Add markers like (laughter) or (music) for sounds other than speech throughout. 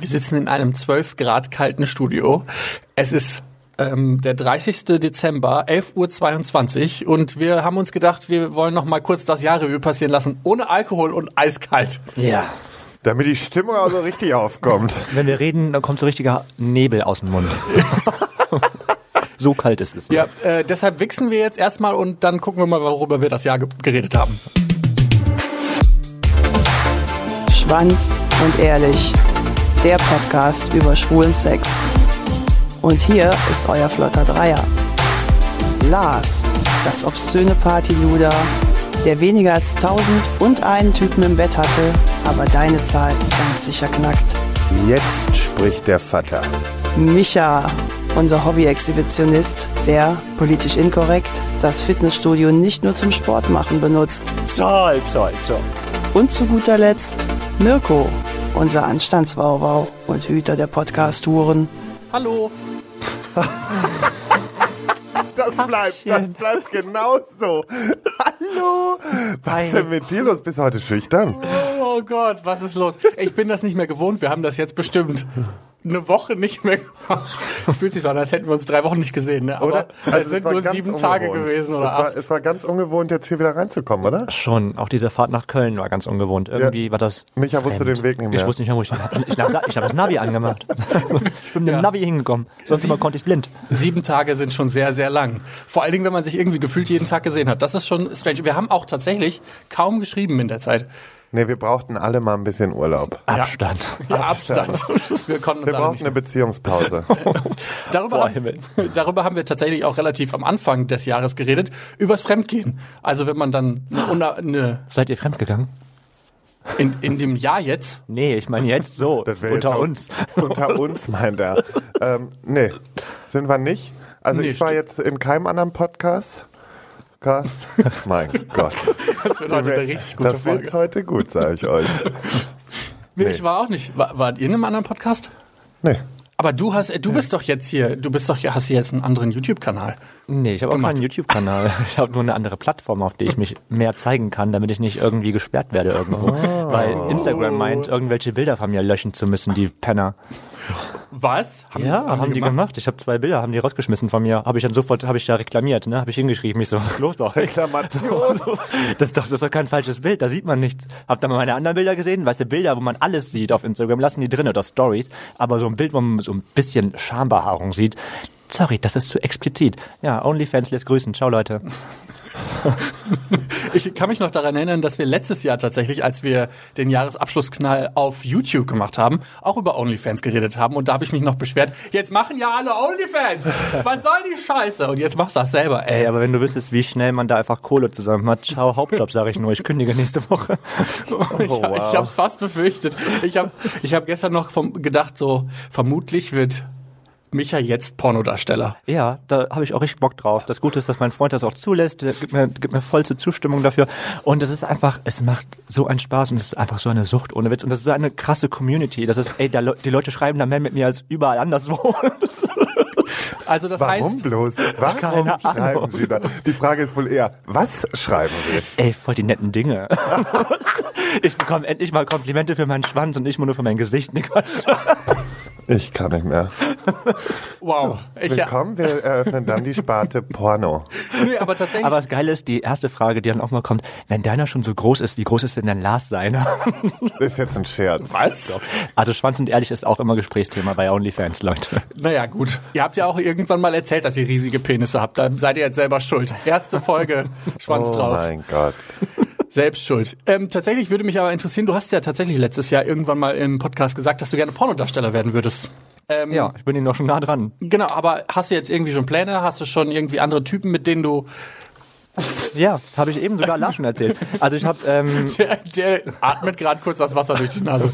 Wir sitzen in einem 12 Grad kalten Studio. Es ist ähm, der 30. Dezember, 11.22 Uhr und wir haben uns gedacht, wir wollen noch mal kurz das Jahrrevue passieren lassen, ohne Alkohol und eiskalt. Ja. Damit die Stimmung auch so richtig aufkommt. (laughs) Wenn wir reden, dann kommt so richtiger Nebel aus dem Mund. (laughs) so kalt ist es. Ja, äh, deshalb wichsen wir jetzt erstmal und dann gucken wir mal, worüber wir das Jahr ge geredet haben. Schwanz und ehrlich. Der Podcast über schwulen Sex. Und hier ist euer flotter Dreier. Lars, das obszöne Partyluder, der weniger als tausend und einen Typen im Bett hatte, aber deine Zahl ganz sicher knackt. Jetzt spricht der Vater. Micha, unser Hobby-Exhibitionist, der, politisch inkorrekt, das Fitnessstudio nicht nur zum Sport machen benutzt. Zoll, zoll, zoll. Und zu guter Letzt Mirko, unser Anstandswauwau und Hüter der Podcast-Touren. Hallo. (laughs) Das bleibt, das bleibt genauso. Hallo. Was ist denn mit dir los? Bist du heute schüchtern? Oh Gott, was ist los? Ich bin das nicht mehr gewohnt. Wir haben das jetzt bestimmt eine Woche nicht mehr gemacht. Es fühlt sich so an, als hätten wir uns drei Wochen nicht gesehen. Ne? Aber Oder? es Also sind war nur sieben Tage ungewohnt. gewesen oder es war, acht. es war ganz ungewohnt, jetzt hier wieder reinzukommen, oder? Schon, auch diese Fahrt nach Köln war ganz ungewohnt. Irgendwie war das. Micha wusste fremd. den Weg nicht mehr. Ich wusste nicht mehr, wo ich. Ich, ich, ich habe das Navi angemacht. (laughs) Ich bin mit dem Navi hingekommen. Sonst immer konnte ich blind. Sieben Tage sind schon sehr, sehr lang. Vor allen Dingen, wenn man sich irgendwie gefühlt jeden Tag gesehen hat. Das ist schon strange. Wir haben auch tatsächlich kaum geschrieben in der Zeit. Nee, wir brauchten alle mal ein bisschen Urlaub. Abstand. Ja, Abstand. (laughs) (laughs) Wir konnten Wir brauchten eine Beziehungspause. (laughs) Darüber, Boah, haben, Himmel. darüber haben wir tatsächlich auch relativ am Anfang des Jahres geredet, übers Fremdgehen. Also wenn man dann eine, eine, Seid ihr fremdgegangen? in, in dem Jahr jetzt, Nee, ich meine jetzt so. Unter jetzt uns. Unter uns, meint er. Ähm, nee, sind wir nicht. Also Nee, ich war jetzt in keinem anderen Podcast. Podcast. (laughs) Mein (laughs) Gott. das wird heute eine richtig gute Das wird Folge. heute gut, sage ich euch. (laughs) Nee, nee. ich war auch nicht. War, wart ihr in einem anderen Podcast? Nee. Aber du hast, du bist doch jetzt hier, du bist doch, hier- hast hier jetzt einen anderen YouTube-Kanal. Nee, ich habe auch gemacht. keinen YouTube-Kanal. Ich habe nur eine andere Plattform, auf der ich mich mehr zeigen kann, damit ich nicht irgendwie gesperrt werde irgendwo. Weil Instagram meint, irgendwelche Bilder von mir löschen zu müssen, die Penner. Was? Ja, haben, die gemacht. Ich habe zwei Bilder, haben die rausgeschmissen von mir. Habe ich dann sofort, habe ich da reklamiert, ne? Habe ich hingeschrieben. Ich so, was ist los bei euch? Reklamation. (laughs) Das ist doch, das ist doch kein falsches Bild, da sieht man nichts. Habt ihr mal meine anderen Bilder gesehen? Weißt du, Bilder, wo man alles sieht auf Instagram, lassen die drin oder Stories. Aber so ein Bild, wo man so ein bisschen Schambehaarung sieht, sorry, das ist zu explizit. Ja, OnlyFans lässt grüßen. Ciao, Leute. (laughs) Ich kann mich noch daran erinnern, dass wir letztes Jahr tatsächlich, als wir den Jahresabschlussknall auf YouTube gemacht haben, auch über OnlyFans geredet haben. Und da habe ich mich noch beschwert, jetzt machen ja alle OnlyFans. Was soll die Scheiße? Und jetzt machst du das selber, ey. Ey, aber wenn du wüsstest, wie schnell man da einfach Kohle zusammen hat, ciao, Hauptjob, sage ich nur. Ich kündige nächste Woche. (laughs) ich wow. ich habe es fast befürchtet. Ich habe ich hab gestern noch vom, gedacht, so vermutlich wird Micha jetzt Pornodarsteller. Ja, da habe ich auch richtig Bock drauf. Das Gute ist, dass mein Freund das auch zulässt. Der gibt mir, gibt mir vollste Zustimmung dafür. Und es ist einfach, es macht so einen Spaß und es ist einfach so eine Sucht ohne Witz. Und das ist eine krasse Community. Das ist, ey, da, Le- die Leute schreiben da mehr mit mir als überall anderswo. (laughs) (laughs) Also das Warum heißt, bloß? Warum Keine schreiben Ahnung. Sie da? Die Frage ist wohl eher, was schreiben Sie? ey, voll die netten Dinge. (laughs) ich bekomme endlich mal Komplimente für meinen Schwanz und nicht nur für mein Gesicht. Ich kann nicht mehr. (laughs) wow. Ich, Willkommen, wir eröffnen dann die Sparte (laughs) Porno. nee, aber tatsächlich. Aber das Geile ist, die erste Frage, die dann auch mal kommt, wenn deiner schon so groß ist, wie groß ist denn dein Lars seiner? (laughs) Ist jetzt ein Scherz. Was? Also Schwanz und ehrlich ist auch immer Gesprächsthema bei OnlyFans, Leute. Naja, gut. Ihr habt ja auch irgendwann mal erzählt, dass ihr riesige Penisse habt. Da seid ihr jetzt selber schuld. Erste Folge, Schwanz Oh drauf. mein Gott. Selbst schuld. Ähm, tatsächlich würde mich aber interessieren, du hast ja tatsächlich letztes Jahr irgendwann mal im Podcast gesagt, dass du gerne Pornodarsteller werden würdest. Ähm, Ja, ich bin Ihnen noch schon nah dran. Genau, aber hast du jetzt irgendwie schon Pläne? Hast du schon irgendwie andere Typen, mit denen du... Ja, habe ich eben sogar Lars schon erzählt. Also ich habe, ähm, (laughs) Der, der atmet gerade kurz das Wasser durch die Nase.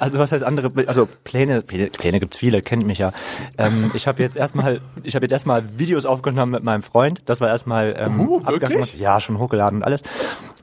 also was heißt andere, also Pläne, Pläne, Pläne gibt's viele, kennt mich ja. Ähm, ich habe jetzt erstmal, ich habe jetzt erstmal Videos aufgenommen mit meinem Freund. Das war erstmal ähm, Uh, wirklich? Ja, schon hochgeladen und alles.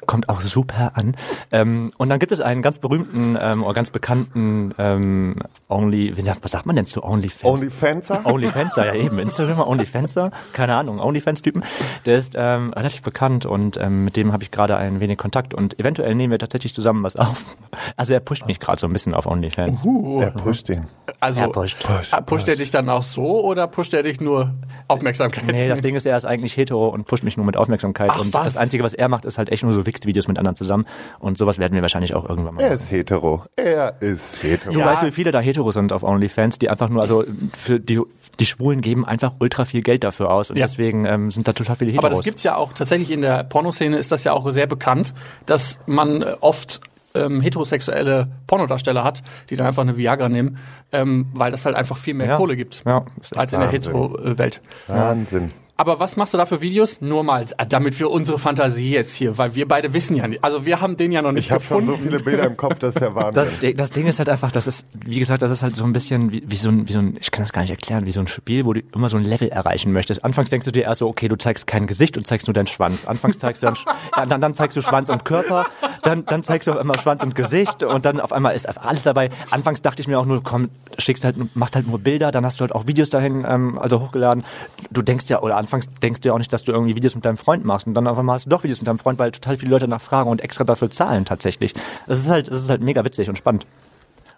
Kommt auch super an. Ähm, und dann gibt es einen ganz berühmten ähm, oder ganz bekannten ähm, Only, wie sagt, was sagt man denn zu OnlyFans? Onlyfanser? Onlyfanser, ja eben. Instagramer, Onlyfanser, keine Ahnung, Onlyfans-Typen. Der ist ähm, relativ bekannt und ähm, mit dem habe ich gerade ein wenig Kontakt und eventuell nehmen wir tatsächlich zusammen was auf. (laughs) Also er pusht mich gerade so ein bisschen auf OnlyFans. Uh, Er pusht ihn. also Er pusht. Push, Ah, pusht er dich dann auch so oder pusht er dich nur Aufmerksamkeit? Nee, das Ding ist, er ist eigentlich hetero und pusht mich nur mit Aufmerksamkeit. Ach, und was? das Einzige, was er macht, ist halt echt nur so Wichs-Videos mit anderen zusammen. Und sowas werden wir wahrscheinlich auch irgendwann mal Er machen. ist hetero. Er ist hetero. Du Ja. weißt, wie viele da hetero sind auf OnlyFans, die einfach nur, also für die, die Schwulen geben einfach ultra viel Geld dafür aus und Ja. deswegen ähm, sind da total viele Heteros. Aber das gibt's ja auch tatsächlich in der Pornoszene ist das ja auch sehr bekannt, dass man äh, oft ähm, heterosexuelle Pornodarsteller hat, die dann einfach eine Viagra nehmen, ähm, weil das halt einfach viel mehr Ja. Kohle gibt Ja, als in der. Hetero-Welt. Wahnsinn. Aber was machst du da für Videos? Nur mal, äh, damit wir unsere Fantasie jetzt hier, weil wir beide wissen ja nicht, also wir haben den ja noch nicht Ich habe schon gefunden. so viele Bilder im Kopf, (laughs) das ist der Wahnsinn. Das, Ding- das Ding ist halt einfach, das ist, wie gesagt, das ist halt so ein bisschen wie, wie, so ein, wie so ein, ich kann das gar nicht erklären, wie so ein Spiel, wo du immer so ein Level erreichen möchtest. Anfangs denkst du dir erst so, okay, du zeigst kein Gesicht und zeigst nur deinen Schwanz. Anfangs zeigst du dann, (laughs) ja, dann, dann zeigst du Schwanz und Körper, dann, dann zeigst du auf einmal Schwanz und Gesicht und dann auf einmal ist einfach alles dabei. Anfangs dachte ich mir auch nur, komm, schickst halt, machst halt nur Bilder, dann hast du halt auch Videos dahin, ähm, also hochgeladen. Du denkst ja, oder anfangs denkst du ja auch nicht, dass du irgendwie Videos mit deinem Freund machst und dann auf einmal hast du doch Videos mit deinem Freund, weil total viele Leute nachfragen und extra dafür zahlen tatsächlich. Das ist halt, das ist halt mega witzig und spannend.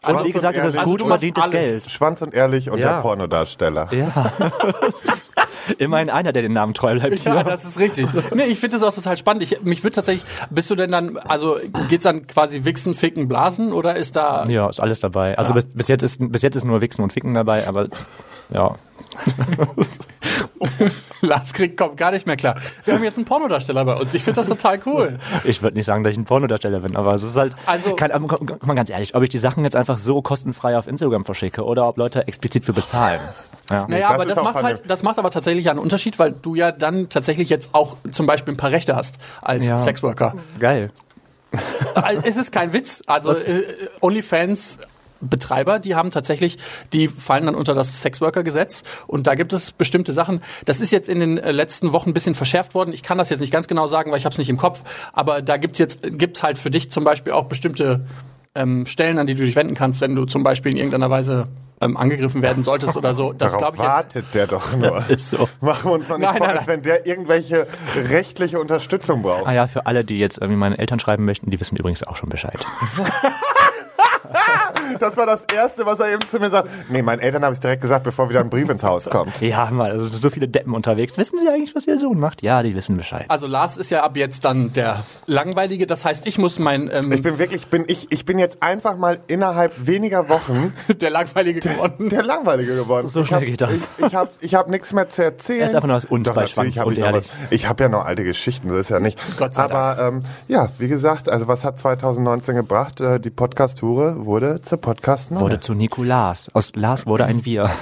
Schwanz wie gesagt, es ist gut Also verdientes alles. Geld. Schwanz und ehrlich und Ja. der Pornodarsteller. Ja. (laughs) Immerhin einer, der den Namen treu bleibt hier. Ja, das ist richtig. Nee, ich finde das auch total spannend. Ich, mich würde tatsächlich, bist du denn dann, also geht's dann quasi Wichsen, Ficken, Blasen oder ist da Ja, ist alles dabei. Also bis, bis jetzt ist bis jetzt ist nur Wichsen und Ficken dabei, aber ja. (laughs) Lars kriegt kommt gar nicht mehr klar. Wir haben jetzt einen Pornodarsteller bei uns. Ich finde das total cool. Ich würde nicht sagen, dass ich ein Pornodarsteller bin, aber es ist halt Also- kein, aber guck guck mal ganz ehrlich, ob ich die Sachen jetzt einfach so kostenfrei auf Instagram verschicke oder ob Leute explizit für bezahlen. Ja. Naja, das aber das macht halt, das macht aber tatsächlich einen Unterschied, weil du ja dann tatsächlich jetzt auch zum Beispiel ein paar Rechte hast als Ja. Sexworker. Geil. Also, es ist kein Witz. Also äh, OnlyFans Betreiber, die haben tatsächlich, die fallen dann unter das Sexworker-Gesetz und da gibt es bestimmte Sachen. Das ist jetzt in den äh, letzten Wochen ein bisschen verschärft worden. Ich kann das jetzt nicht ganz genau sagen, weil ich habe es nicht im Kopf. Aber da gibt's jetzt gibt's halt für dich zum Beispiel auch bestimmte ähm, Stellen, an die du dich wenden kannst, wenn du zum Beispiel in irgendeiner Weise ähm, angegriffen werden solltest oder so. Das Darauf glaube ich jetzt. wartet der doch nur. (laughs) Ist so. Machen wir uns noch nichts Nein, vor, nein, als wenn der irgendwelche rechtliche Unterstützung braucht. Ah ja, für alle, die jetzt irgendwie meinen Eltern schreiben möchten, die wissen übrigens auch schon Bescheid. (laughs) (laughs) Das war das Erste, was er eben zu mir sagt. Nee, meinen Eltern habe ich direkt gesagt, bevor wieder ein Brief ins Haus kommt. Ja, mal, also so viele Deppen unterwegs. Wissen Sie eigentlich, was Ihr Sohn macht? Ja, die wissen Bescheid. Also Lars ist ja ab jetzt dann der Langweilige. Das heißt, ich muss mein ähm, Ich bin wirklich, bin ich, ich bin jetzt einfach mal innerhalb weniger Wochen (laughs) der Langweilige geworden. der Langweilige geworden. So Ich schnell hab, geht das. Ich, ich habe ich hab nichts mehr zu erzählen. Er ist einfach nur das Und Doch, bei Schwanz hab und ich ehrlich. was. Ich habe ja noch alte Geschichten, so ist ja nicht. Gott sei Aber ähm, ja, wie gesagt, also was hat 2019 gebracht? Äh, die Podcast-Tour wurde zur podcast Wurde zu Nikolas. Aus Lars wurde ein Wir. (laughs)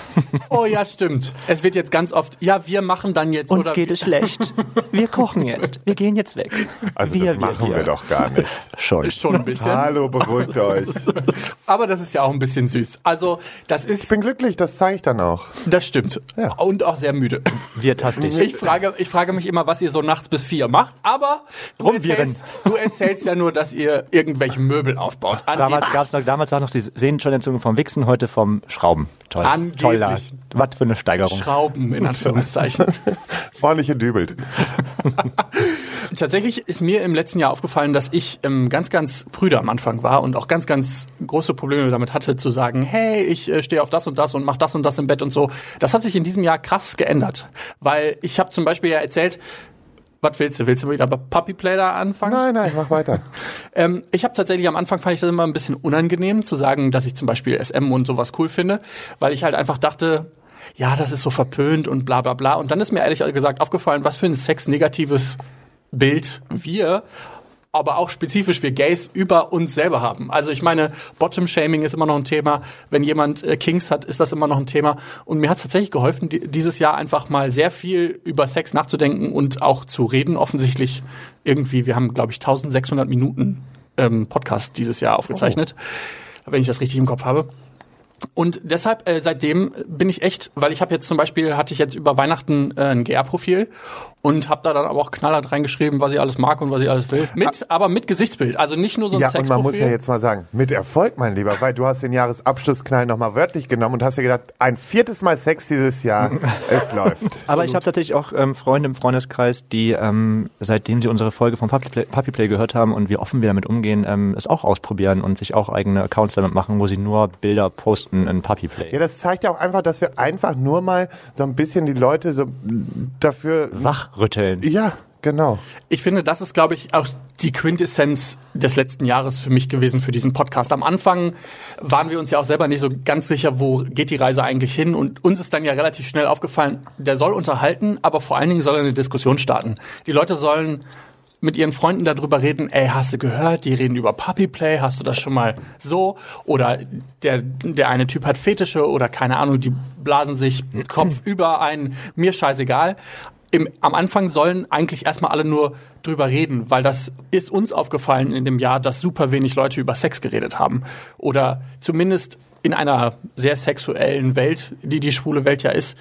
Oh ja, stimmt. Es wird jetzt ganz oft, ja, wir machen dann jetzt Uns oder geht es schlecht. Wir kochen jetzt. Wir gehen jetzt weg. Also wir, das machen wir, wir. doch gar nicht. (laughs) Schon. schon ein bisschen. Hallo, beruhigt euch. (laughs) Aber das ist ja auch ein bisschen süß. Also, das Ich ist, bin glücklich, das zeige ich dann auch. das stimmt. Ja. Und auch sehr müde. Wir tastig. Ich frage, ich frage mich immer, was ihr so nachts bis vier macht, aber du erzählst, du erzählst ja nur, dass ihr irgendwelche Möbel aufbaut. Damals gab's noch, damals war noch die Sehnenscheinentzündung vom Wichsen, heute vom Schrauben. Toll. Angeblich. Toll, Lars. Was für eine Steigerung. Schrauben, in Anführungszeichen. (laughs) Ordentlich gedübelt. (laughs) Tatsächlich ist mir im letzten Jahr aufgefallen, dass ich ähm, ganz, ganz prüde am Anfang war und auch ganz, ganz große Probleme damit hatte, zu sagen, hey, ich äh, stehe auf das und das und mach das und das im Bett und so. Das hat sich in diesem Jahr krass geändert. Weil ich habe zum Beispiel ja erzählt, was willst du? Willst du wieder bei Puppy Play da anfangen? Nein, nein, mach weiter. (laughs) Ähm, ich habe tatsächlich am Anfang fand ich das immer ein bisschen unangenehm zu sagen, dass ich zum Beispiel SM und sowas cool finde, weil ich halt einfach dachte, ja, das ist so verpönt und bla bla bla. Und dann ist mir ehrlich gesagt aufgefallen, was für ein sexnegatives Bild wir, aber auch spezifisch wir Gays über uns selber haben. Also ich meine, Bottom-Shaming ist immer noch ein Thema. Wenn jemand äh, Kings hat, ist das immer noch ein Thema. Und mir hat es tatsächlich geholfen, die, dieses Jahr einfach mal sehr viel über Sex nachzudenken und auch zu reden. Offensichtlich irgendwie, wir haben, glaube ich, 1600 Minuten ähm, Podcast dieses Jahr aufgezeichnet, wenn ich das richtig im Kopf habe. Und deshalb äh, seitdem bin ich echt, weil ich habe jetzt zum Beispiel hatte ich jetzt über Weihnachten äh, ein GR-Profil und habe da dann aber auch knallhart reingeschrieben, was ich alles mag und was ich alles will. Mit, aber mit Gesichtsbild, also nicht nur so ein Ja, und man muss ja jetzt mal sagen, mit Erfolg, mein Lieber, weil du hast den Jahresabschlussknall nochmal wörtlich genommen und hast dir gedacht, ein viertes Mal Sex dieses Jahr, (laughs) es läuft. Aber ich habe tatsächlich auch ähm, Freunde im Freundeskreis, die ähm, seitdem sie unsere Folge von Puppy Play, Puppy Play gehört haben und wie offen wir damit umgehen, ähm, es auch ausprobieren und sich auch eigene Accounts damit machen, wo sie nur Bilder posten in Puppy Play. Ja, das zeigt ja auch einfach, dass wir einfach nur mal so ein bisschen die Leute so dafür... Wachrütteln. Ja, genau. Ich finde, das ist, glaube ich, auch die Quintessenz des letzten Jahres für mich gewesen für diesen Podcast. Am Anfang waren wir uns ja auch selber nicht so ganz sicher, wo geht die Reise eigentlich hin. Und uns ist dann ja relativ schnell aufgefallen, der soll unterhalten, aber vor allen Dingen soll er eine Diskussion starten. Die Leute sollen mit ihren Freunden darüber reden, ey, hast du gehört, die reden über Puppy Play, hast du das schon mal so? Oder der, der eine Typ hat Fetische oder keine Ahnung, die blasen sich (clears throat) Kopf über ein, mir scheißegal. Im, am Anfang sollen eigentlich erstmal alle nur drüber reden, weil das ist uns aufgefallen in dem Jahr, dass super wenig Leute über Sex geredet haben. Oder zumindest in einer sehr sexuellen Welt, die die schwule Welt ja ist,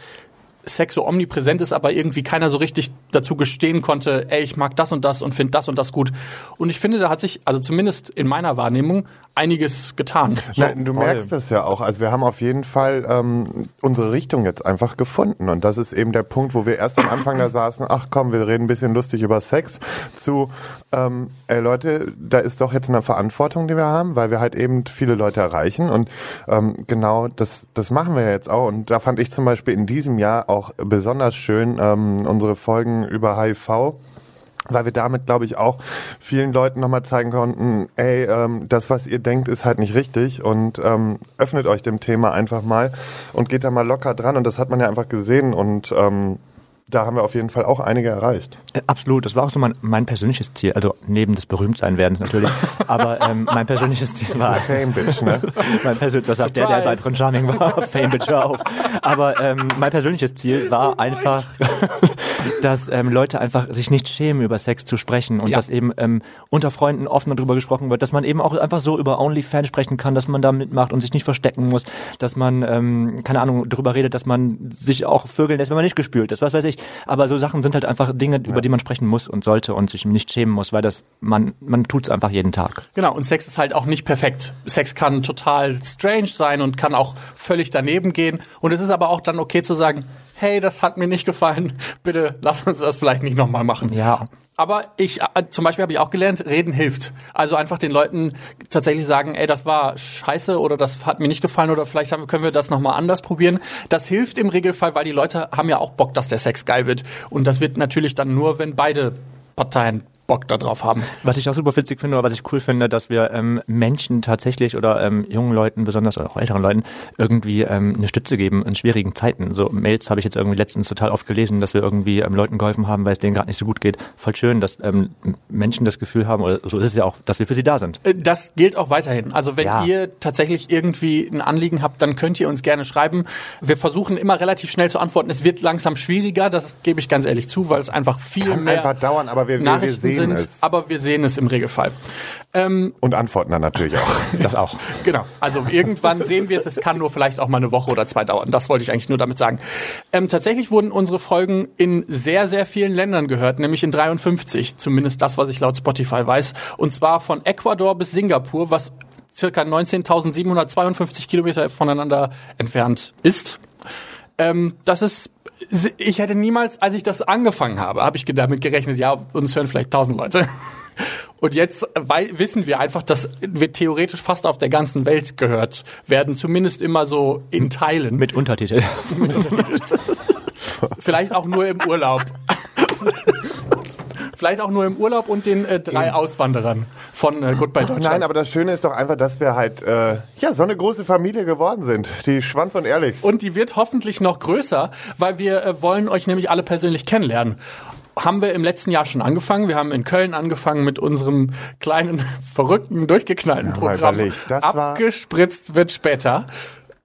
Sex so omnipräsent ist, aber irgendwie keiner so richtig dazu gestehen konnte, ey, ich mag das und das und finde das und das gut. Und ich finde, da hat sich, also zumindest in meiner Wahrnehmung, einiges getan. Nein, du merkst das ja auch. Also wir haben auf jeden Fall ähm, unsere Richtung jetzt einfach gefunden. Und das ist eben der Punkt, wo wir erst am Anfang da saßen, ach komm, wir reden ein bisschen lustig über Sex, zu, ähm, ey Leute, da ist doch jetzt eine Verantwortung, die wir haben, weil wir halt eben viele Leute erreichen. Und ähm, genau das, das machen wir jetzt auch. Und da fand ich zum Beispiel in diesem Jahr auch besonders schön ähm, unsere Folgen über HIV weil wir damit, glaube ich, auch vielen Leuten nochmal zeigen konnten, ey, ähm, das, was ihr denkt, ist halt nicht richtig und ähm, öffnet euch dem Thema einfach mal und geht da mal locker dran und das hat man ja einfach gesehen und ähm, da haben wir auf jeden Fall auch einige erreicht. Äh, Absolut, das war auch so mein, mein persönliches Ziel, also neben des Berühmtsein-Werdens natürlich, (laughs) aber ähm, mein persönliches Ziel war, Fame, Bitch, ne? (laughs) mein persön das sagt der, der bei von Charming war, (laughs) Fame bitch hör auf. Aber ähm, mein persönliches Ziel war einfach, dass ähm, Leute einfach sich nicht schämen, über Sex zu sprechen und Ja. dass eben ähm, unter Freunden offen darüber gesprochen wird, dass man eben auch einfach so über OnlyFans sprechen kann, dass man da mitmacht und sich nicht verstecken muss, dass man, ähm, keine Ahnung, darüber redet, dass man sich auch vögeln lässt, wenn man nicht gespült ist, was weiß ich. Aber so Sachen sind halt einfach Dinge, über die man sprechen muss und sollte und sich nicht schämen muss, weil das, man, man tut's einfach jeden Tag. Genau, und Sex ist halt auch nicht perfekt. Sex kann total strange sein und kann auch völlig daneben gehen. Und es ist aber auch dann okay zu sagen, hey, das hat mir nicht gefallen, bitte lass uns das vielleicht nicht nochmal machen. Ja. Aber ich, äh, zum Beispiel habe ich auch gelernt, reden hilft. Also einfach den Leuten tatsächlich sagen, ey, das war scheiße oder das hat mir nicht gefallen oder vielleicht haben, können wir das nochmal anders probieren. Das hilft im Regelfall, weil die Leute haben ja auch Bock, dass der Sex geil wird. Und das wird natürlich dann nur, wenn beide Parteien Bock darauf haben. Was ich auch super witzig finde, oder was ich cool finde, dass wir ähm, Menschen tatsächlich oder ähm, jungen Leuten besonders oder auch älteren Leuten irgendwie ähm, eine Stütze geben in schwierigen Zeiten. So Mails habe ich jetzt irgendwie letztens total oft gelesen, dass wir irgendwie ähm, Leuten geholfen haben, weil es denen gerade nicht so gut geht. Voll schön, dass ähm, Menschen das Gefühl haben, oder so ist es ja auch, dass wir für sie da sind. Äh, Das gilt auch weiterhin. Also wenn Ja. ihr tatsächlich irgendwie ein Anliegen habt, dann könnt ihr uns gerne schreiben. Wir versuchen immer relativ schnell zu antworten. Es wird langsam schwieriger, das gebe ich ganz ehrlich zu, weil es einfach viel Kann mehr einfach dauern, aber wir, wir, wir Nachrichten sehen sind. es. Aber wir sehen es im Regelfall. und antworten dann natürlich auch. (laughs) Das auch. Genau. Also irgendwann sehen wir es. Es kann nur vielleicht auch mal eine Woche oder zwei dauern. Das wollte ich eigentlich nur damit sagen. Ähm, tatsächlich wurden unsere Folgen in sehr, sehr vielen Ländern gehört, nämlich in 53. Zumindest das, was ich laut Spotify weiß. Und zwar von Ecuador bis Singapur, was circa 19.752 Kilometer voneinander entfernt ist. Ähm, das ist, ich hätte niemals, als ich das angefangen habe, habe ich damit gerechnet, ja, uns hören vielleicht 1000 Leute. (laughs) Und jetzt wissen wir einfach, dass wir theoretisch fast auf der ganzen Welt gehört werden, zumindest immer so in Teilen. Mit Untertitel. (laughs) Vielleicht auch nur im Urlaub. (laughs) Vielleicht auch nur im Urlaub und den äh, drei Auswanderern von äh, Goodbye Deutschland. Nein, aber das Schöne ist doch einfach, dass wir halt äh, ja so eine große Familie geworden sind. Die Schwanz und Ehrlich. Und die wird hoffentlich noch größer, weil wir äh, wollen euch nämlich alle persönlich kennenlernen. Haben wir im letzten Jahr schon angefangen. Wir haben in Köln angefangen mit unserem kleinen, (laughs) verrückten, durchgeknallten Ja, Programm. das Abgespritzt wird später.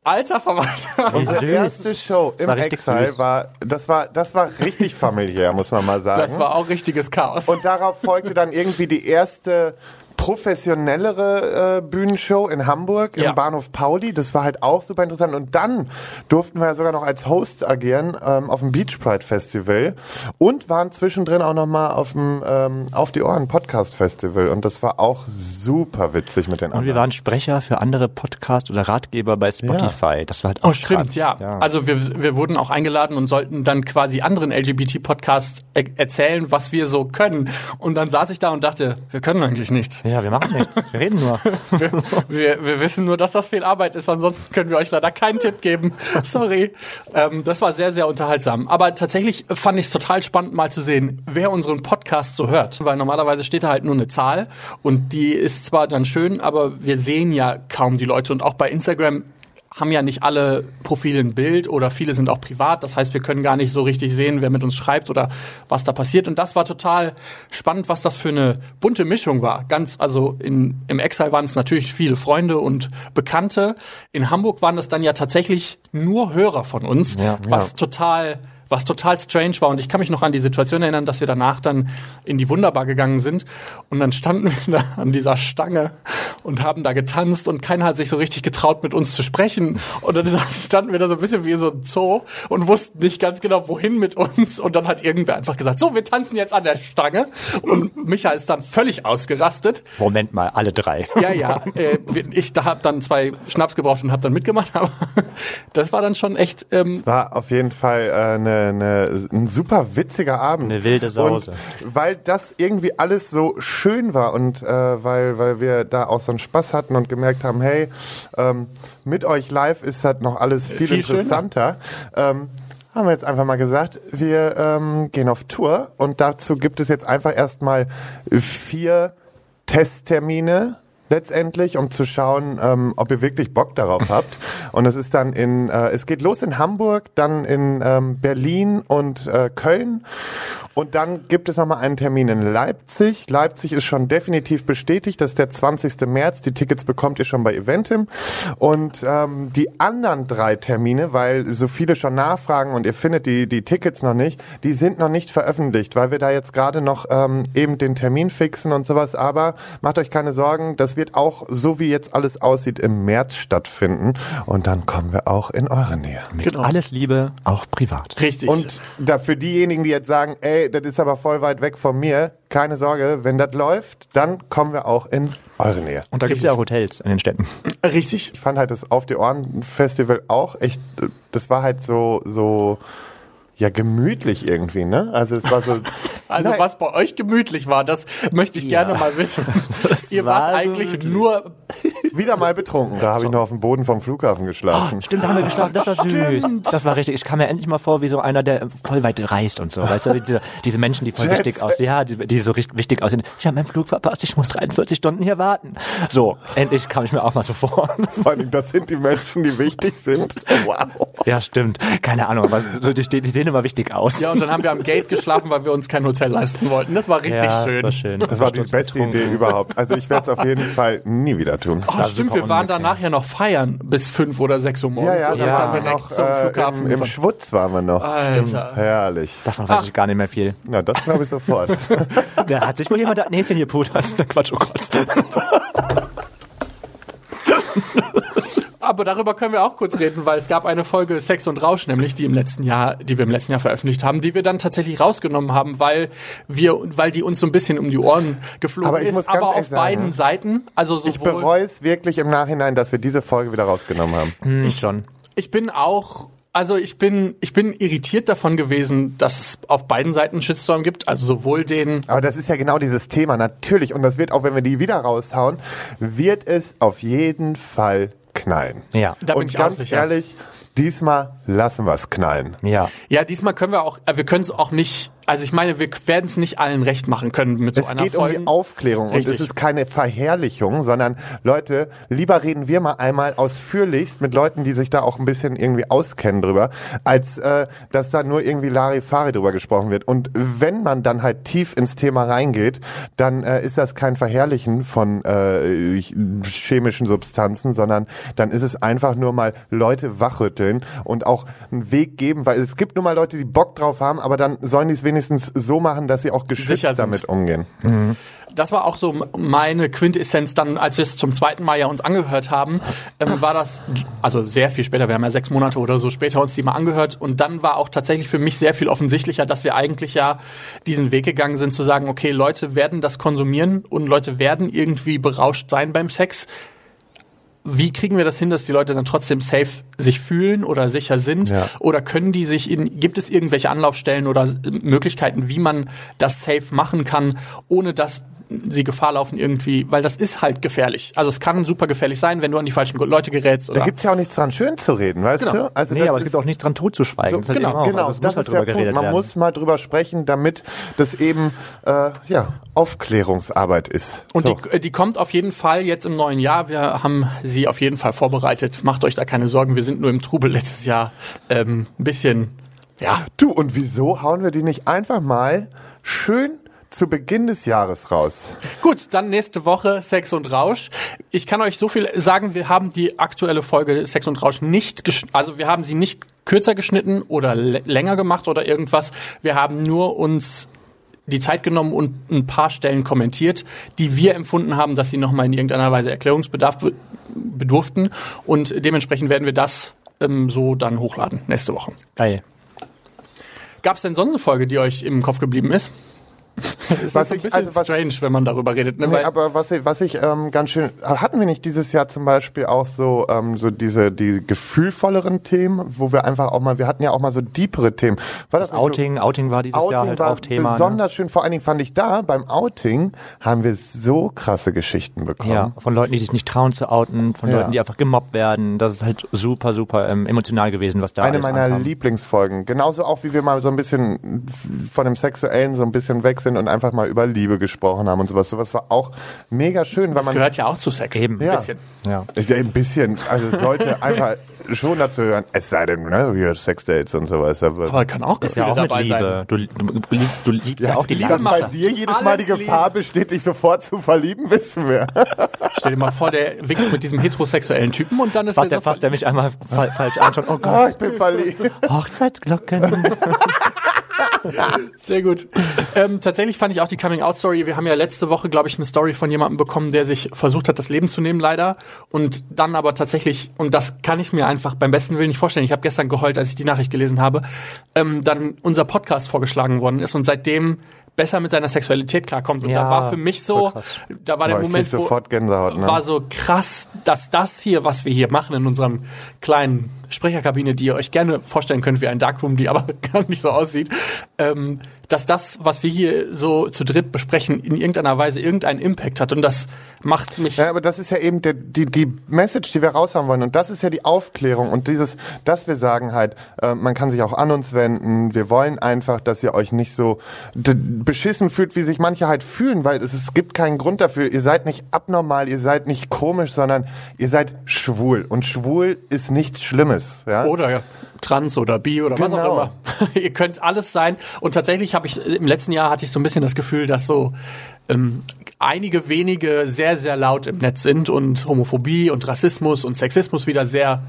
Alter Verwalter. Unsere erste Show im Exile süß. war das war das war richtig familiär, muss man mal sagen. Das war auch richtiges Chaos. Und darauf folgte dann irgendwie die erste professionellere äh, Bühnenshow in Hamburg Ja. im Bahnhof Pauli. Das war halt auch super interessant. Und dann durften wir ja sogar noch als Host agieren ähm, auf dem Beach Pride Festival und waren zwischendrin auch noch mal auf dem ähm, Auf die Ohren Podcast Festival. Und das war auch super witzig mit den Und wir anderen. waren Sprecher für andere Podcasts oder Ratgeber bei Spotify. Das war halt auch Oh, stimmt, krass. ja. Also wir, wir wurden auch eingeladen und sollten dann quasi anderen LGBT-Podcasts er erzählen, was wir so können. Und dann saß ich da und dachte, wir können eigentlich nichts. Ja, wir machen nichts. Wir reden nur. Wir, wir, wir wissen nur, dass das viel Arbeit ist, ansonsten können wir euch leider keinen Tipp geben. Sorry. Ähm, das war sehr, sehr unterhaltsam. Aber tatsächlich fand ich es total spannend, mal zu sehen, wer unseren Podcast so hört. Weil normalerweise steht da halt nur eine Zahl und die ist zwar dann schön, aber wir sehen ja kaum die Leute. Und auch bei Instagram haben ja nicht alle Profile ein Bild oder viele sind auch privat. Das heißt, wir können gar nicht so richtig sehen, wer mit uns schreibt oder was da passiert. Und das war total spannend, was das für eine bunte Mischung war. Ganz, also in, im Exile waren es natürlich viele Freunde und Bekannte. In Hamburg waren es dann ja tatsächlich nur Hörer von uns, Ja. was total was total strange war. Und ich kann mich noch an die Situation erinnern, dass wir danach dann in die Wunderbar gegangen sind und dann standen (laughs) wir da an dieser Stange und haben da getanzt und keiner hat sich so richtig getraut, mit uns zu sprechen. Und dann (laughs) standen wir da so ein bisschen wie so ein Zoo und wussten nicht ganz genau, wohin mit uns. Und dann hat irgendwer einfach gesagt, so, wir tanzen jetzt an der Stange. Und Micha ist dann völlig ausgerastet. Moment mal, alle drei. (laughs) Ja, ja, äh, ich da hab dann zwei Schnaps gebraucht und hab dann mitgemacht, aber das war dann schon echt ähm, Es war auf jeden Fall äh, eine, eine, ein super witziger Abend. Eine wilde Sause. Und weil das irgendwie alles so schön war und äh, weil, weil wir da auch so einen Spaß hatten und gemerkt haben, hey, ähm, mit euch live ist halt noch alles viel, Viel interessanter. Ähm, haben wir jetzt einfach mal gesagt, wir ähm, gehen auf Tour und dazu gibt es jetzt einfach erstmal vier Testtermine letztendlich, um zu schauen, ähm, ob ihr wirklich Bock darauf (laughs) habt. Und es ist dann in, äh, es geht los in Hamburg, dann in ähm, Berlin und äh, Köln. Und dann gibt es nochmal einen Termin in Leipzig. Leipzig ist schon definitiv bestätigt. Das ist der 20. März. Die Tickets bekommt ihr schon bei Eventim. Und ähm, die anderen drei Termine, weil so viele schon nachfragen und ihr findet die, die Tickets noch nicht, die sind noch nicht veröffentlicht, weil wir da jetzt gerade noch ähm, eben den Termin fixen und sowas. Aber macht euch keine Sorgen, das wird auch, so wie jetzt alles aussieht, im März stattfinden. Und dann kommen wir auch in eure Nähe. Mit Genau. alles Liebe, auch privat. richtig. Und da für diejenigen, die jetzt sagen, ey, das ist aber voll weit weg von mir, keine Sorge, wenn das läuft, dann kommen wir auch in eure Nähe. Und da gibt es ja auch Hotels in den Städten. richtig. Ich fand halt das Auf die Ohren Festival auch echt, das war halt so, so, ja, gemütlich irgendwie, ne? Also es war so, (laughs) Also Nein. was bei euch gemütlich war, das möchte ich Ja. gerne mal wissen. (laughs) Das Ihr war wart eigentlich nur wieder mal betrunken. Da habe ich noch auf dem Boden vom Flughafen geschlafen. Stimmt, da haben wir geschlafen. Das war süß. Das war richtig. Ich kam mir endlich mal vor wie so einer, der voll weit reist und so. Weißt du, diese, diese Menschen, die voll Jet wichtig aussehen. Ja, die, die so richtig wichtig aussehen. Ich habe meinen Flug verpasst. Ich muss 43 Stunden hier warten. So, endlich kam ich mir auch mal so vor. (laughs) Vor allem, das sind die Menschen, die wichtig sind. Wow. Ja, stimmt. Keine Ahnung, aber so, die, die sehen immer wichtig aus. Ja, und dann haben wir am Gate geschlafen, weil wir uns kein Hotel leisten wollten. Das war richtig Ja, schön. war schön. Das war die beste Idee überhaupt. Also ich werde es auf jeden Fall nie wieder tun. Oh, stimmt, wir waren danach ja noch feiern bis fünf oder sechs Uhr morgens. Ja, ja, und dann wir direkt noch zum äh, Flughafen im, im. Schwutz waren wir noch. Alter. Herrlich. Davon weiß ich gar nicht mehr viel. Na, das glaube ich sofort. (laughs) Da hat sich wohl jemand das Näschen gepudert. (laughs) Quatsch, oh Gott. (laughs) Aber darüber können wir auch kurz reden, weil es gab eine Folge Sex und Rausch, nämlich die im letzten Jahr, die wir im letzten Jahr veröffentlicht haben, die wir dann tatsächlich rausgenommen haben, weil wir, weil die uns so ein bisschen um die Ohren geflogen Aber ich ist, muss ganz aber auf ehrlich sagen, beiden Seiten. Also sowohl Ich bereue es wirklich im Nachhinein, dass wir diese Folge wieder rausgenommen haben. Hm, schon. Ich bin auch, also ich bin, ich bin irritiert davon gewesen, dass es auf beiden Seiten einen Shitstorm gibt. Also sowohl den, Aber das ist ja genau dieses Thema, natürlich. Und das wird, auch wenn wir die wieder raushauen, wird es auf jeden Fall knallen. Ja. da bin Und ich auch ganz sicher. ehrlich, diesmal lassen wir es knallen. Ja. Ja, diesmal können wir auch, äh, wir können es auch nicht, also ich meine, wir werden es nicht allen recht machen können mit so Es einer geht um Folge. die Aufklärung und Richtig. es ist keine Verherrlichung, sondern Leute, lieber reden wir mal einmal ausführlichst mit Leuten, die sich da auch ein bisschen irgendwie auskennen drüber, als äh, dass da nur irgendwie Larifari drüber gesprochen wird. Und wenn man dann halt tief ins Thema reingeht, dann äh, ist das kein Verherrlichen von äh, chemischen Substanzen, sondern dann ist es einfach nur mal Leute wachrütteln und auch einen Weg geben, weil es gibt nur mal Leute, die Bock drauf haben, aber dann sollen die es wenigstens wenigstens so machen, dass sie auch geschützt damit umgehen. das war auch so meine Quintessenz dann, als wir es zum zweiten Mal ja uns angehört haben, ähm, war das, also sehr viel später, wir haben ja sechs Monate oder so später uns die mal angehört und dann war auch tatsächlich für mich sehr viel offensichtlicher, dass wir eigentlich ja diesen Weg gegangen sind zu sagen, okay, Leute werden das konsumieren und Leute werden irgendwie berauscht sein beim Sex. Wie kriegen wir das hin, dass die Leute dann trotzdem safe sich fühlen oder sicher sind? Ja. Oder können die sich in, gibt es irgendwelche Anlaufstellen oder Möglichkeiten, wie man das safe machen kann, ohne dass sie Gefahr laufen irgendwie, weil das ist halt gefährlich. Also es kann super gefährlich sein, wenn du an die falschen Leute gerätst. Da Oder gibt's ja auch nichts dran, schön zu reden, weißt Genau. du? Also Nee, das aber es gibt auch nichts dran totzuschweigen. So, Das ist halt genau, auch. Genau, Also das muss halt ist der drüber Punkt. geredet Man werden. muss mal drüber sprechen, damit das eben äh, ja Aufklärungsarbeit ist. Und so. die, die kommt auf jeden Fall jetzt im neuen Jahr. Wir haben sie auf jeden Fall vorbereitet. Macht euch da keine Sorgen. Wir sind nur im Trubel letztes Jahr ähm, ein bisschen, ja, du und wieso hauen wir die nicht einfach mal schön zu Beginn des Jahres raus? Gut, dann nächste Woche Sex und Rausch. Ich kann euch so viel sagen, wir haben die aktuelle Folge Sex und Rausch nicht, gesch- also wir haben sie nicht kürzer geschnitten oder länger gemacht oder irgendwas. Wir haben nur uns die Zeit genommen und ein paar Stellen kommentiert, die wir empfunden haben, dass sie nochmal in irgendeiner Weise Erklärungsbedarf be bedurften. Und dementsprechend werden wir das ähm, so dann hochladen nächste Woche. Geil. Gab es denn sonst eine Folge, die euch im Kopf geblieben ist? (laughs) Es Was ist ein ich- bisschen also was- strange, wenn man darüber redet. Ne? Nee, aber was ich, was ich ähm, ganz schön hatten wir nicht dieses Jahr zum Beispiel auch so ähm, so diese die gefühlvolleren Themen, wo wir einfach auch mal wir hatten ja auch mal so deepere Themen. War das, Das nicht so- Outing, Outing war dieses Jahr Outing halt war auch Thema. Ne? besonders schön. Vor allen Dingen fand ich da beim Outing haben wir so krasse Geschichten bekommen. Ja, von Leuten, die sich nicht trauen zu outen, von Ja. Leuten, die einfach gemobbt werden. Das ist halt super, super ähm, emotional gewesen, was da Eine meiner ankam. Lieblingsfolgen. Genauso auch, wie wir mal so ein bisschen von dem Sexuellen so ein bisschen weg sind und einfach mal über Liebe gesprochen haben und sowas. Sowas war auch mega schön, weil das man gehört ja auch zu Sex. Eben. Ein Ja. bisschen. Ja. Ja, ein bisschen. Also es sollte (laughs) einfach schon dazu hören, es sei denn, ne, Sexdates und sowas. Aber, Aber kann auch Ist Gefühle ja auch mit. Liebe. Du, du, du, lieb- du liebst ja, auch die Liebe dass bei dir jedes Alles Mal die Gefahr Liebe. besteht, dich sofort zu verlieben, wissen wir. (laughs) Stell dir mal vor, der wächst mit diesem heterosexuellen Typen und dann ist Fasst der der, fasst der mich einmal fa falsch an schon. Oh Oh, (laughs) Gott, ich bin verliebt. Hochzeitsglocken. (laughs) Sehr gut. Ähm, tatsächlich fand ich auch die Coming-out-Story. Wir haben ja letzte Woche, glaube ich, eine Story von jemandem bekommen, der sich versucht hat, das Leben zu nehmen, leider. Und dann aber tatsächlich, und das kann ich mir einfach beim besten Willen nicht vorstellen, ich habe gestern geheult, als ich die Nachricht gelesen habe, ähm, dann unser Podcast vorgeschlagen worden ist und seitdem besser mit seiner Sexualität klarkommt. Und Ja, da war für mich so, da war der Boah, Moment, sofort Gänsehaut, ne? war so krass, dass das hier, was wir hier machen in unserem kleinen Sprecherkabine, die ihr euch gerne vorstellen könnt wie ein Darkroom, die aber (laughs) gar nicht so aussieht, ähm, dass das, was wir hier so zu dritt besprechen, in irgendeiner Weise irgendeinen Impact hat. Und das macht mich Ja, aber das ist ja eben der, die, die Message, die wir raushaben wollen. Und das ist ja die Aufklärung und dieses, dass wir sagen halt, äh, man kann sich auch an uns wenden. Wir wollen einfach, dass ihr euch nicht so beschissen fühlt, wie sich manche halt fühlen, weil es, es gibt keinen Grund dafür. Ihr seid nicht abnormal, ihr seid nicht komisch, sondern ihr seid schwul. Und schwul ist nichts Schlimmes. Ja? oder trans oder bi oder was auch Genau. immer. (laughs) Ihr könnt alles sein. Und tatsächlich habe ich im letzten Jahr hatte ich so ein bisschen das Gefühl, dass so ähm, einige wenige sehr, sehr laut im Netz sind und Homophobie und Rassismus und Sexismus wieder sehr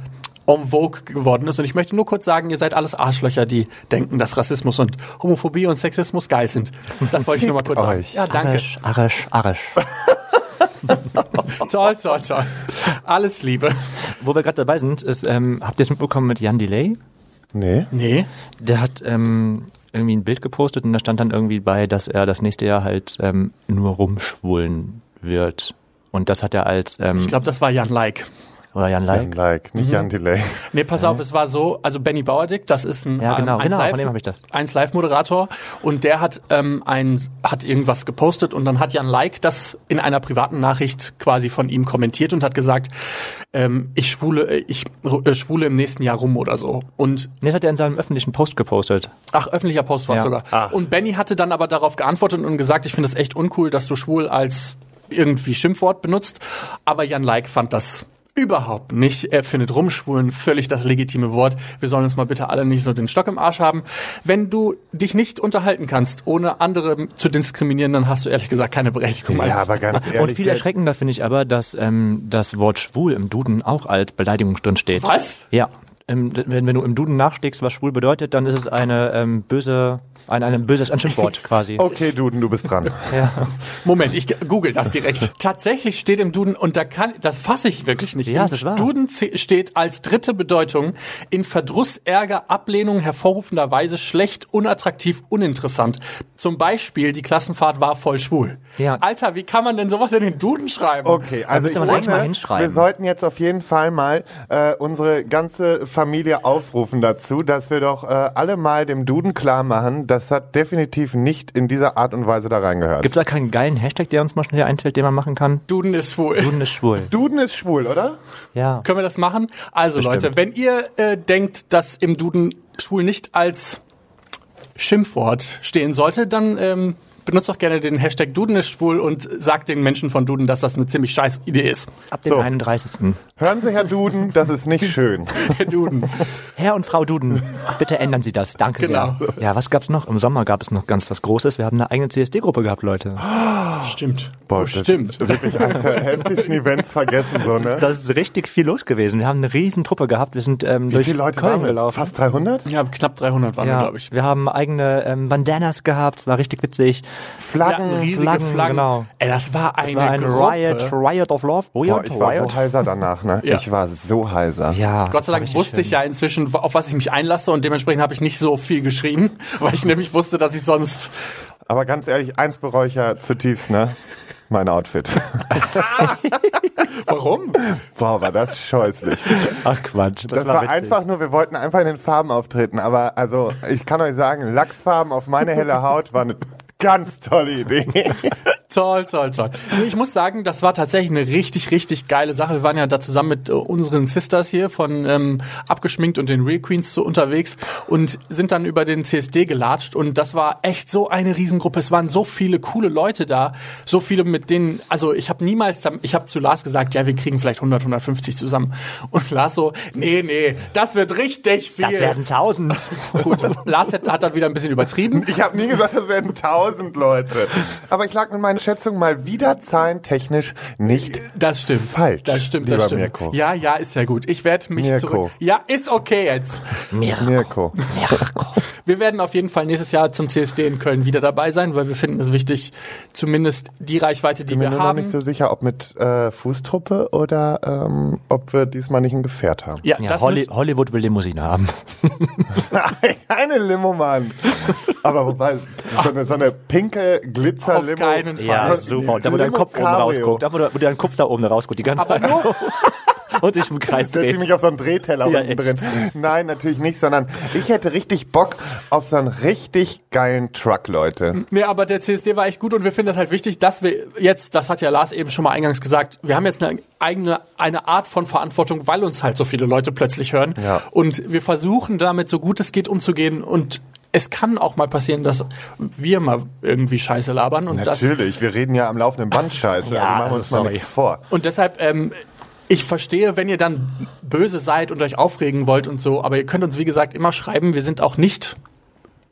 en vogue geworden ist. Und ich möchte nur kurz sagen, ihr seid alles Arschlöcher, die denken, dass Rassismus und Homophobie und Sexismus geil sind. Das wollte ich nur mal kurz euch. sagen. Ja, danke. Arisch, arisch, arisch. (laughs) Toll, toll, toll. Alles Liebe. Wo wir gerade dabei sind, ist, ähm, habt ihr es mitbekommen mit Jan Delay? Nee. Nee. Der hat ähm, irgendwie ein Bild gepostet und da stand dann irgendwie bei, dass er das nächste Jahr halt ähm, nur rumschwulen wird. Und das hat er als ähm, Ich glaube, das war Jan Like. Oder Jan Jan Like. Like, nicht Jan Delay. Nee, pass auf, es war so, also Benny Bauerdick, das ist ein Ja, genau, ähm, genau, 1 von dem hab ich das. 1 Live Moderator und der hat ähm, ein hat irgendwas gepostet und dann hat Jan Like das in einer privaten Nachricht quasi von ihm kommentiert und hat gesagt, ähm, ich schwule äh, ich äh, schwule im nächsten Jahr rum oder so und Nee, das hat er in seinem öffentlichen Post gepostet. Ach, öffentlicher Post war es Ja. sogar. Und Benny hatte dann aber darauf geantwortet und gesagt, ich finde das echt uncool, dass du schwul als irgendwie Schimpfwort benutzt. Aber Jan Like fand das überhaupt nicht. Er findet rumschwulen völlig das legitime Wort. Wir sollen uns mal bitte alle nicht so den Stock im Arsch haben. Wenn du dich nicht unterhalten kannst, ohne andere zu diskriminieren, dann hast du ehrlich gesagt keine Berechtigung. Ja, aber ganz Und ehrlich. viel der- erschreckender finde ich aber, dass ähm, das Wort schwul im Duden auch als Beleidigung drin steht. Was? Ja. Ähm, wenn, wenn du im Duden nachschlägst, was schwul bedeutet, dann ist es eine ähm, böse, ein, ein böses ein Schimpfwort (laughs) quasi. Okay, Duden, du bist dran. Moment, ich google das direkt. (laughs) Tatsächlich steht im Duden, und da kann, das fasse ich wirklich nicht. Ja, Im das ist wahr. Duden steht als dritte Bedeutung in Verdruss, Ärger, Ablehnung, hervorrufender Weise schlecht, unattraktiv, uninteressant. Zum Beispiel, die Klassenfahrt war voll schwul. Ja. Alter, wie kann man denn sowas in den Duden schreiben? Okay, also ich finde, mal hinschreiben. wir sollten jetzt auf jeden Fall mal äh, unsere ganze Familie aufrufen dazu, dass wir doch äh, alle mal dem Duden klar machen, das hat definitiv nicht in dieser Art und Weise da reingehört. Gibt es da keinen geilen Hashtag, der uns mal schnell einfällt, den man machen kann? Duden ist schwul. Duden ist schwul. (laughs) Duden ist schwul, oder? Ja. Können wir das machen? Also Bestimmt. Leute, wenn ihr äh, denkt, dass im Duden schwul nicht als Schimpfwort stehen sollte, dann ähm, benutzt doch gerne den Hashtag Duden ist schwul und sagt den Menschen von Duden, dass das eine ziemlich scheiß Idee ist. Ab dem So. 31. Hören Sie, Herr Duden, das ist nicht schön. (laughs) Duden. Herr und Frau Duden, bitte ändern Sie das. Danke Genau. sehr. Ja, was gab's noch? Im Sommer gab es noch ganz was Großes. Wir haben eine eigene CSD-Gruppe gehabt, Leute. (gasps) Stimmt. Boah, Oh, das stimmt. ist wirklich eines der (laughs) heftigsten Events vergessen, so, ne? Das ist richtig viel los gewesen. Wir haben eine riesen Truppe gehabt. Wir sind ähm, Wie durch viele Leute Köln waren wir? gelaufen. Fast 300? Ja, knapp 300 waren wir, ja, glaube ich. wir haben eigene ähm, Bandanas gehabt. Es war richtig witzig. Flaggen. Ja, riesige Flaggen, Flaggen. genau. Ey, das war eine Es war ein Gruppe. Riot, Riot of Love. Boah, Riot, ich war Riot. so heiser danach, ne? Ja. Ich war so heiser. Ja, Gott das sei Dank wusste ich ja inzwischen, auf was ich mich einlasse und dementsprechend habe ich nicht so viel geschrieben, (laughs) weil ich nämlich wusste, dass ich sonst Aber ganz ehrlich, eins bereue ich ja zutiefst, ne? Mein Outfit. (laughs) Warum? Boah, war das scheußlich. Ach Quatsch. Das, war, witzig. einfach nur, wir wollten einfach in den Farben auftreten. Aber also, ich kann euch sagen, Lachsfarben auf meine helle Haut war eine ganz tolle Idee. (laughs) Toll, toll, toll. Nee, Ich muss sagen, das war tatsächlich eine richtig, richtig geile Sache. Wir waren ja da zusammen mit äh, unseren Sisters hier von ähm, Abgeschminkt und den Real Queens so unterwegs und sind dann über den CSD gelatscht und das war echt so eine Riesengruppe. Es waren so viele coole Leute da, so viele mit denen, also ich habe niemals, ich habe zu Lars gesagt, ja, wir kriegen vielleicht 100, 150 zusammen und Lars so, nee, nee, das wird richtig viel. Das werden tausend. (laughs) Gut, Lars hat, hat dann wieder ein bisschen übertrieben. Ich habe nie gesagt, das werden tausend Leute. Aber ich lag mit meinen Schätzungen mal wieder zahlentechnisch nicht Das stimmt. falsch. Das stimmt, lieber das stimmt. Mirko. Ja, ja, ist ja gut. Ich werde mich Mirko. zurück. Ja, ist okay jetzt. Mirko. Wir werden auf jeden Fall nächstes Jahr zum CSD in Köln wieder dabei sein, weil wir finden es wichtig, zumindest die Reichweite, die Ich bin mir wir noch haben. nicht so sicher, ob mit äh, Fußtruppe oder ähm, ob wir diesmal nicht ein Gefährt haben. ja, Ja, Holly, Hollywood will Limousine haben. (laughs) Keine Limo, Mann. Aber wobei, so eine, so eine pinke Glitzer-Limo. Auf keinen Fall. Ja, super. Und da, wo dein Kopf oben rausguckt. Da, wo, wo dein Kopf da oben rausguckt, die ganze aber Zeit. (laughs) Und sich im Kreis Setze ich dreht. mich auf so einen Drehteller Ja, unten drin. Nein, natürlich nicht, sondern ich hätte richtig Bock auf so einen richtig geilen Truck, Leute. nee, aber der CSD war echt gut und wir finden das halt wichtig, dass wir jetzt, das hat ja Lars eben schon mal eingangs gesagt, wir haben jetzt eine eigene, eine Art von Verantwortung, weil uns halt so viele Leute plötzlich hören. Ja. Und wir versuchen damit so gut es geht umzugehen und es kann auch mal passieren, dass wir mal irgendwie Scheiße labern und das Natürlich, wir reden ja am laufenden Band scheiße, Ja, also machen wir also uns mal sorry. nichts vor. Und deshalb, ähm, ich verstehe, wenn ihr dann böse seid und euch aufregen wollt und so, aber ihr könnt uns, wie gesagt, immer schreiben. Wir sind auch nicht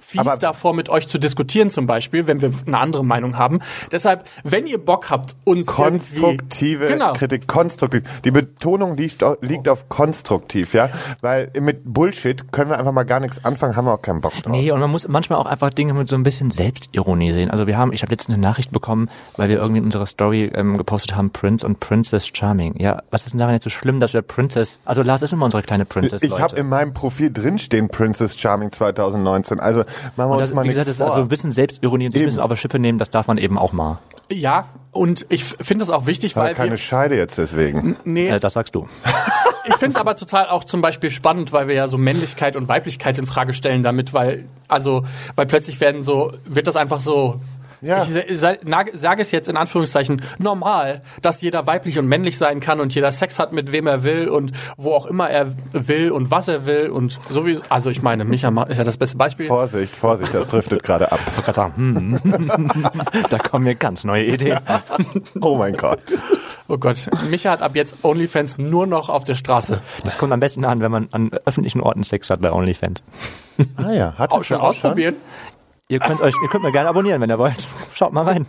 fies Aber- davor, mit euch zu diskutieren zum Beispiel, wenn wir eine andere Meinung haben. Deshalb, wenn ihr Bock habt, uns Konstruktive genau, Kritik, konstruktiv. Die Betonung liegt, liegt auf konstruktiv, ja, weil mit Bullshit können wir einfach mal gar nichts anfangen, haben wir auch keinen Bock drauf. Nee, und man muss manchmal auch einfach Dinge mit so ein bisschen Selbstironie sehen. Also wir haben, ich habe letztens eine Nachricht bekommen, weil wir irgendwie in unserer Story ähm, gepostet haben, Prince und Princess Charming. Ja, was ist denn daran jetzt so schlimm, dass wir Princess, also Lars ist immer unsere kleine Princess, Ich Leute. habe in meinem Profil drinstehen Princess Charming 2019. Also machen wir und uns das, mal wie gesagt, das ist also ein bisschen Selbstironie und ein bisschen auf der Schippe nehmen, das darf man eben auch mal. ja, und ich finde das auch wichtig, weil keine wir, Scheide jetzt deswegen. nee, Äh, das sagst du. (laughs) ich finde es aber total auch zum Beispiel spannend, weil wir ja so Männlichkeit und Weiblichkeit in Frage stellen damit, weil, also, weil plötzlich werden so, wird das einfach so, Ja. ich sage es jetzt in Anführungszeichen, normal, dass jeder weiblich und männlich sein kann und jeder Sex hat, mit wem er will und wo auch immer er will und was er will und sowieso, also ich meine, Micha ist ja das beste Beispiel. Vorsicht, Vorsicht, das driftet gerade ab. Ich wollte gerade sagen, hm, (laughs) da kommen mir ganz neue Ideen. (laughs) Oh mein Gott. Oh Gott, Micha hat ab jetzt OnlyFans nur noch auf der Straße. Das kommt am besten an, wenn man an öffentlichen Orten Sex hat bei OnlyFans. Ah ja, hat Auch es schon ausprobieren? Ihr könnt euch, ihr könnt mir gerne abonnieren, wenn ihr wollt. (laughs) Schaut mal rein.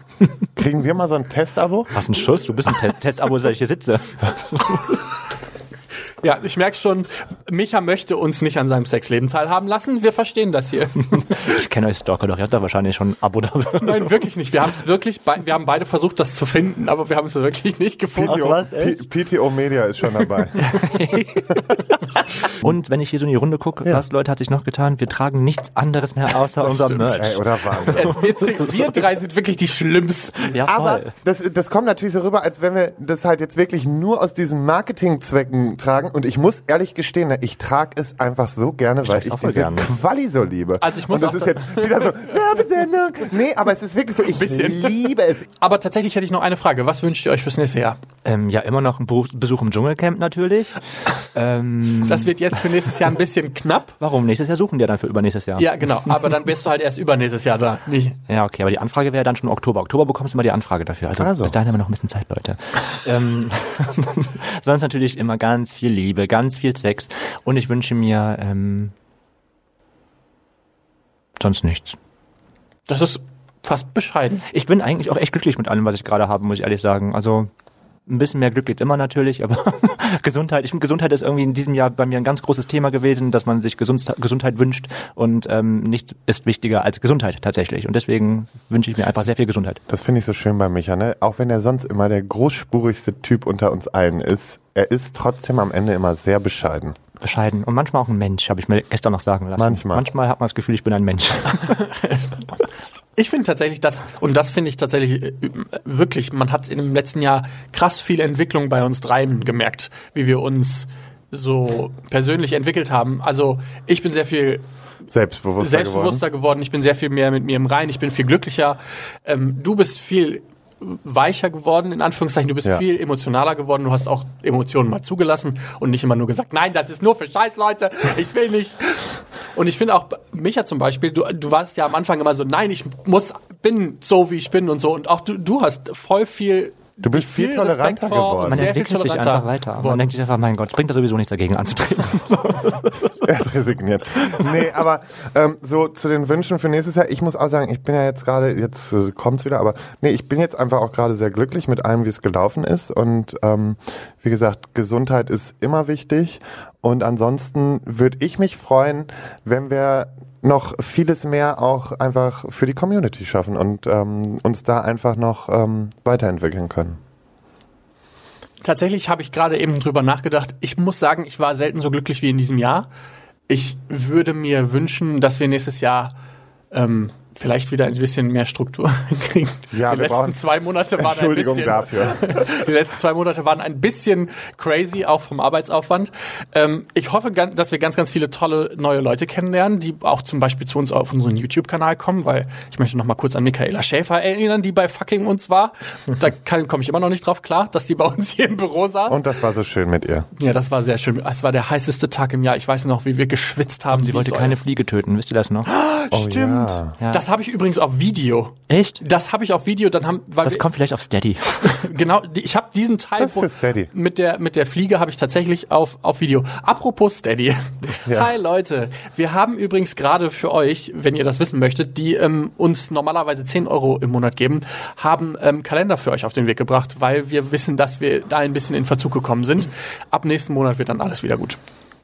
Kriegen wir mal so ein Testabo? Was ein Schuss, du bist ein Te Testabo, seit ich hier sitze. (laughs) Ja, ich merke schon, Micha möchte uns nicht an seinem Sexleben teilhaben lassen. Wir verstehen das hier. Ich kenne euch Stalker doch, ihr habt da wahrscheinlich schon ein Abo dafür. Nein, wirklich nicht. Wir haben es wirklich, wir haben beide versucht, das zu finden, aber wir haben es wirklich nicht gefunden. PTO, was, PTO Media ist schon dabei. (laughs) Und wenn ich hier so in die Runde gucke, was Leute hat sich noch getan? Wir tragen nichts anderes mehr außer unser stimmt. Merch. Ey, oder Wahnsinn. Es, wir, wir drei sind wirklich die Schlimmsten. Ja, Aber das, das kommt natürlich so rüber, als wenn wir das halt jetzt wirklich nur aus diesen Marketingzwecken tragen. Und ich muss ehrlich gestehen, ne, ich trage es einfach so gerne, weil ich auch voll diese gerne. Quali so liebe. Also ich muss Und auch das ist jetzt wieder so, (laughs) Werbesendung. Nee, aber es ist wirklich so, ich Bisschen. liebe es. Aber tatsächlich hätte ich noch eine Frage. Was wünscht ihr euch fürs nächste Jahr? Ähm, ja, immer noch ein Besuch im Dschungelcamp natürlich. ähm, (laughs) Das wird jetzt für nächstes Jahr ein bisschen knapp. warum? Nächstes Jahr suchen die ja dann für übernächstes Jahr. Ja, genau. Aber dann bist du halt erst übernächstes Jahr da. Nicht. Ja, okay, aber die Anfrage wäre dann schon Oktober. Oktober bekommst du immer die Anfrage dafür. Also, Also. bis dahin haben wir noch ein bisschen Zeit, Leute. ähm, (laughs) sonst natürlich immer ganz viel Liebe, ganz viel Sex. Und ich wünsche mir ähm, sonst nichts. Das ist fast bescheiden. Ich bin eigentlich auch echt glücklich mit allem, was ich gerade habe, muss ich ehrlich sagen. Also ein bisschen mehr Glück geht immer natürlich, aber (laughs) Gesundheit, ich finde Gesundheit ist irgendwie in diesem Jahr bei mir ein ganz großes Thema gewesen, dass man sich Gesund, Gesundheit wünscht und ähm, nichts ist wichtiger als Gesundheit tatsächlich. Und deswegen wünsche ich mir einfach sehr viel Gesundheit. Das finde ich so schön bei Micha, ne? Auch wenn er sonst immer der großspurigste Typ unter uns allen ist, er ist trotzdem am Ende immer sehr bescheiden. bescheiden und manchmal auch ein Mensch, habe ich mir gestern noch sagen lassen. Manchmal. Manchmal hat man das Gefühl, ich bin ein Mensch. (laughs) Ich finde tatsächlich das, und das finde ich tatsächlich äh, wirklich, man hat in dem letzten Jahr krass viel Entwicklung bei uns dreien gemerkt, wie wir uns so persönlich entwickelt haben. Also ich bin sehr viel Selbstbewusster, selbstbewusster geworden. Ich bin sehr viel mehr mit mir im Rein. Ich bin viel glücklicher. Ähm, du bist viel weicher geworden, in Anführungszeichen. Du bist Ja. viel emotionaler geworden. Du hast auch Emotionen mal zugelassen und nicht immer nur gesagt, nein, das ist nur für Scheißleute. Ich will nicht. Und ich finde auch, Micha zum Beispiel, du, du warst ja am Anfang immer so, nein, ich muss, bin so, wie ich bin und so. Und auch du, du hast voll viel Du bist viel Respekt toleranter geworden. Man sehr viel entwickelt sich einfach weiter. Man denkt sich einfach, mein Gott, es bringt da sowieso nichts dagegen anzutreten. (laughs) Er hat resigniert. Nee, aber ähm, so zu den Wünschen für nächstes Jahr, ich muss auch sagen, ich bin ja jetzt gerade, jetzt äh, kommt's wieder, aber nee, ich bin jetzt einfach auch gerade sehr glücklich mit allem, wie es gelaufen ist. Und ähm, wie gesagt, Gesundheit ist immer wichtig. Und ansonsten würde ich mich freuen, wenn wir noch vieles mehr auch einfach für die Community schaffen und ähm, uns da einfach noch ähm, weiterentwickeln können. Tatsächlich habe ich gerade eben drüber nachgedacht. Ich muss sagen, ich war selten so glücklich wie in diesem Jahr. Ich würde mir wünschen, dass wir nächstes Jahr ähm, vielleicht wieder ein bisschen mehr Struktur (laughs) kriegen. Ja, die wir letzten brauchen- zwei Monate waren ein Entschuldigung bisschen, dafür. (laughs) Die letzten zwei Monate waren ein bisschen crazy, auch vom Arbeitsaufwand. Ähm, ich hoffe, dass wir ganz, ganz viele tolle neue Leute kennenlernen, die auch zum Beispiel zu uns auf unseren YouTube-Kanal kommen, weil ich möchte noch mal kurz an Michaela Schäfer erinnern, die bei fucking uns war. Da (laughs) kann- komme ich immer noch nicht drauf klar, dass die bei uns hier im Büro saß. Und das war so schön mit ihr. ja, das war sehr schön. Es war der heißeste Tag im Jahr. Ich weiß noch, wie wir geschwitzt haben. Sie wie wollte keine Fliege töten, wisst ihr das noch? (gasps) Stimmt. ja. Das habe ich übrigens auf Video. Echt? Das habe ich auf Video. Dann haben, weil Das wir, kommt vielleicht auf Steady. (laughs) genau, die- ich habe diesen Teil Das ist für Steady. mit der mit der Fliege habe ich tatsächlich auf auf Video. Apropos Steady. Ja. (laughs) Hi Leute, wir haben übrigens gerade für euch, wenn ihr das wissen möchtet, die ähm, uns normalerweise 10 Euro im Monat geben, haben ähm, Kalender für euch auf den Weg gebracht, weil wir wissen, dass wir da ein bisschen in Verzug gekommen sind. Ab nächsten Monat wird dann alles wieder gut.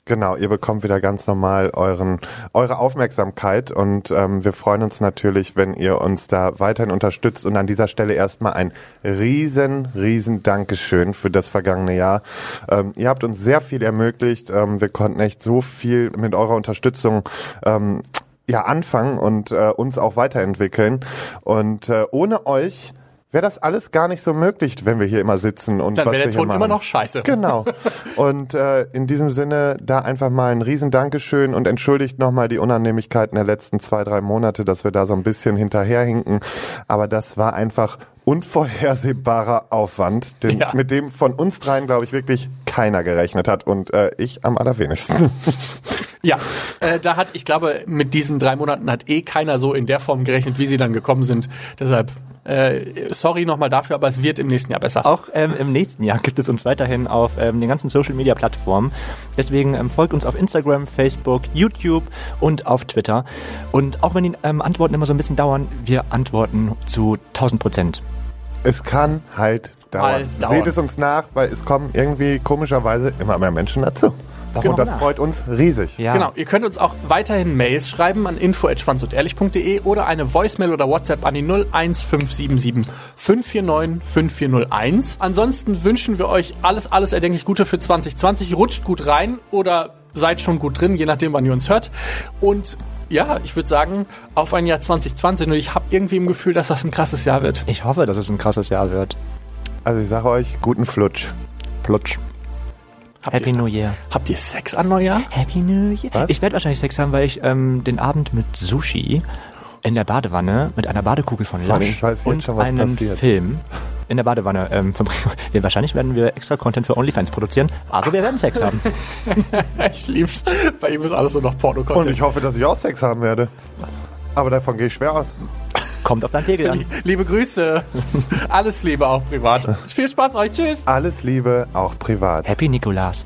Genau, ihr bekommt wieder ganz normal euren, eure Aufmerksamkeit und ähm, wir freuen uns natürlich, wenn ihr uns da weiterhin unterstützt und an dieser Stelle erstmal ein riesen, riesen Dankeschön für das vergangene Jahr. Ähm, ihr habt uns sehr viel ermöglicht, ähm, wir konnten echt so viel mit eurer Unterstützung ähm, ja anfangen und äh, uns auch weiterentwickeln und äh, ohne euch wäre das alles gar nicht so möglich, wenn wir hier immer sitzen und Dann was wäre der wir Ton immer noch scheiße. Genau. (laughs) Und äh, in diesem Sinne da einfach mal ein riesen Dankeschön und entschuldigt nochmal die Unannehmlichkeiten der letzten zwei, drei Monate, dass wir da so ein bisschen hinterherhinken. Aber das war einfach unvorhersehbarer Aufwand, den, Ja. mit dem von uns dreien, glaube ich, wirklich keiner gerechnet hat und äh, ich am allerwenigsten. (laughs) Ja, äh, da hat, ich glaube, mit diesen drei Monaten hat eh keiner so in der Form gerechnet, wie sie dann gekommen sind. Deshalb, äh, sorry nochmal dafür, aber es wird im nächsten Jahr besser. Auch ähm, im nächsten Jahr gibt es uns weiterhin auf ähm, den ganzen Social Media Plattformen. Deswegen ähm, folgt uns auf Instagram, Facebook, YouTube und auf Twitter. Und auch wenn die ähm, Antworten immer so ein bisschen dauern, wir antworten zu 1000 Prozent. es kann halt dauern. dauern. Seht es uns nach, weil es kommen irgendwie komischerweise immer mehr Menschen dazu. Warum Und das nach? freut uns riesig. Ja. Genau, ihr könnt uns auch weiterhin Mails schreiben an info.schwanzundehrlich.de oder eine Voicemail oder WhatsApp an die 01577 549 5401. Ansonsten wünschen wir euch alles, alles erdenklich Gute für 2020. Rutscht gut rein oder seid schon gut drin, je nachdem, wann ihr uns hört. Und ja, ich würde sagen, auf ein Jahr 2020 und ich habe irgendwie im Gefühl, dass das ein krasses Jahr wird. Ich hoffe, dass es ein krasses Jahr wird. Also ich sage euch, guten Flutsch. Plutsch. Habt Happy New Year. habt ihr Sex an Neujahr? Happy New Year. Was? Ich werde wahrscheinlich Sex haben, weil ich ähm, den Abend mit Sushi in der Badewanne mit einer Badekugel von Lush ich weiß jetzt und schon, was einem passiert. Film in der Badewanne ähm, verbringen. (laughs) Wir, wahrscheinlich werden wir extra Content für OnlyFans produzieren, aber wir werden Sex haben. (laughs) Ich lieb's. Bei ihm ist alles nur noch Und Porno-Content. ich hoffe, dass ich auch Sex haben werde. Aber davon gehe ich schwer aus. Kommt auf deinen Pegel an. (laughs) Liebe Grüße. Alles Liebe, auch privat. Viel Spaß euch. Tschüss. Alles Liebe, auch privat. Happy Nikolas.